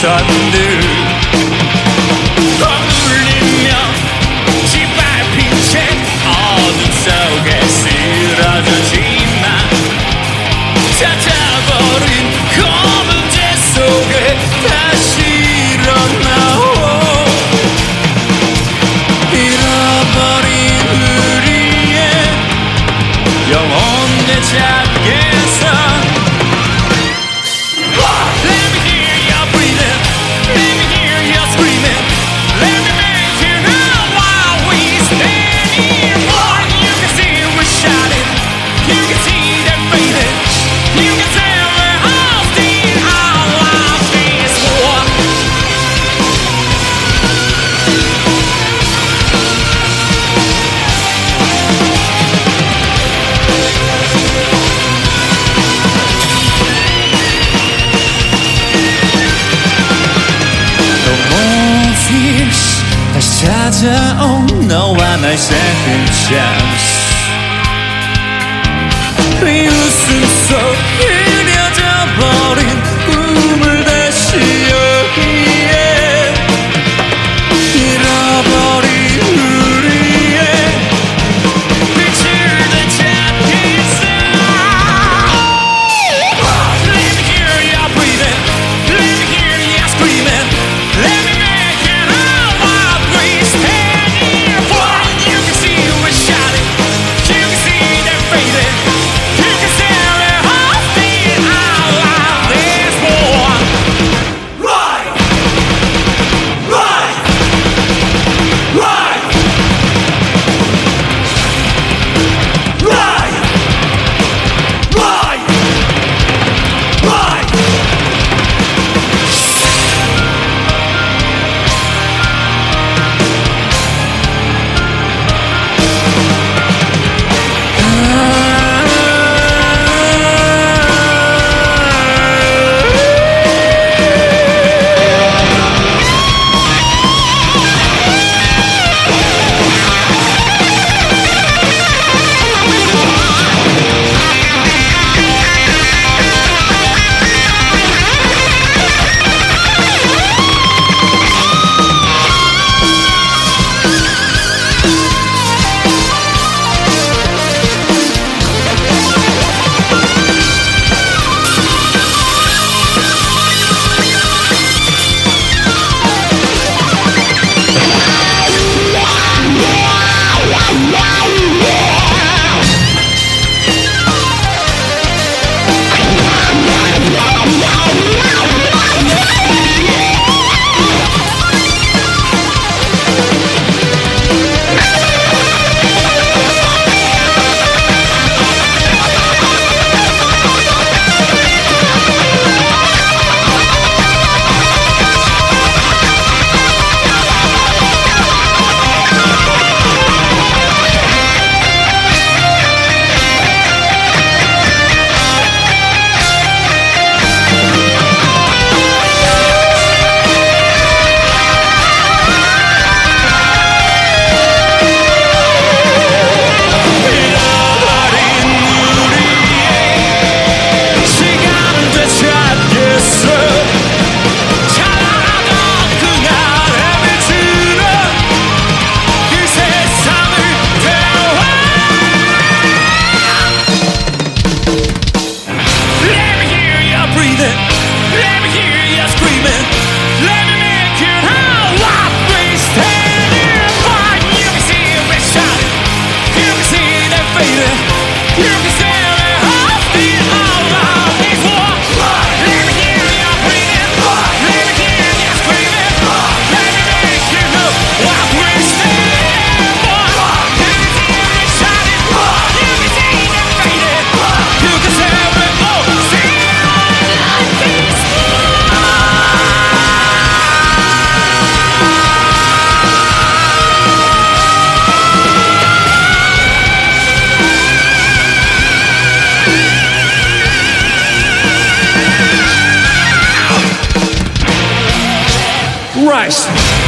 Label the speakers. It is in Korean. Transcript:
Speaker 1: 선들 거울리며 집 앞인 채 어둠 속에 쓰러지지만 찾아버린 거 don't oh, know what my second chance. We used to so in your Give Christ.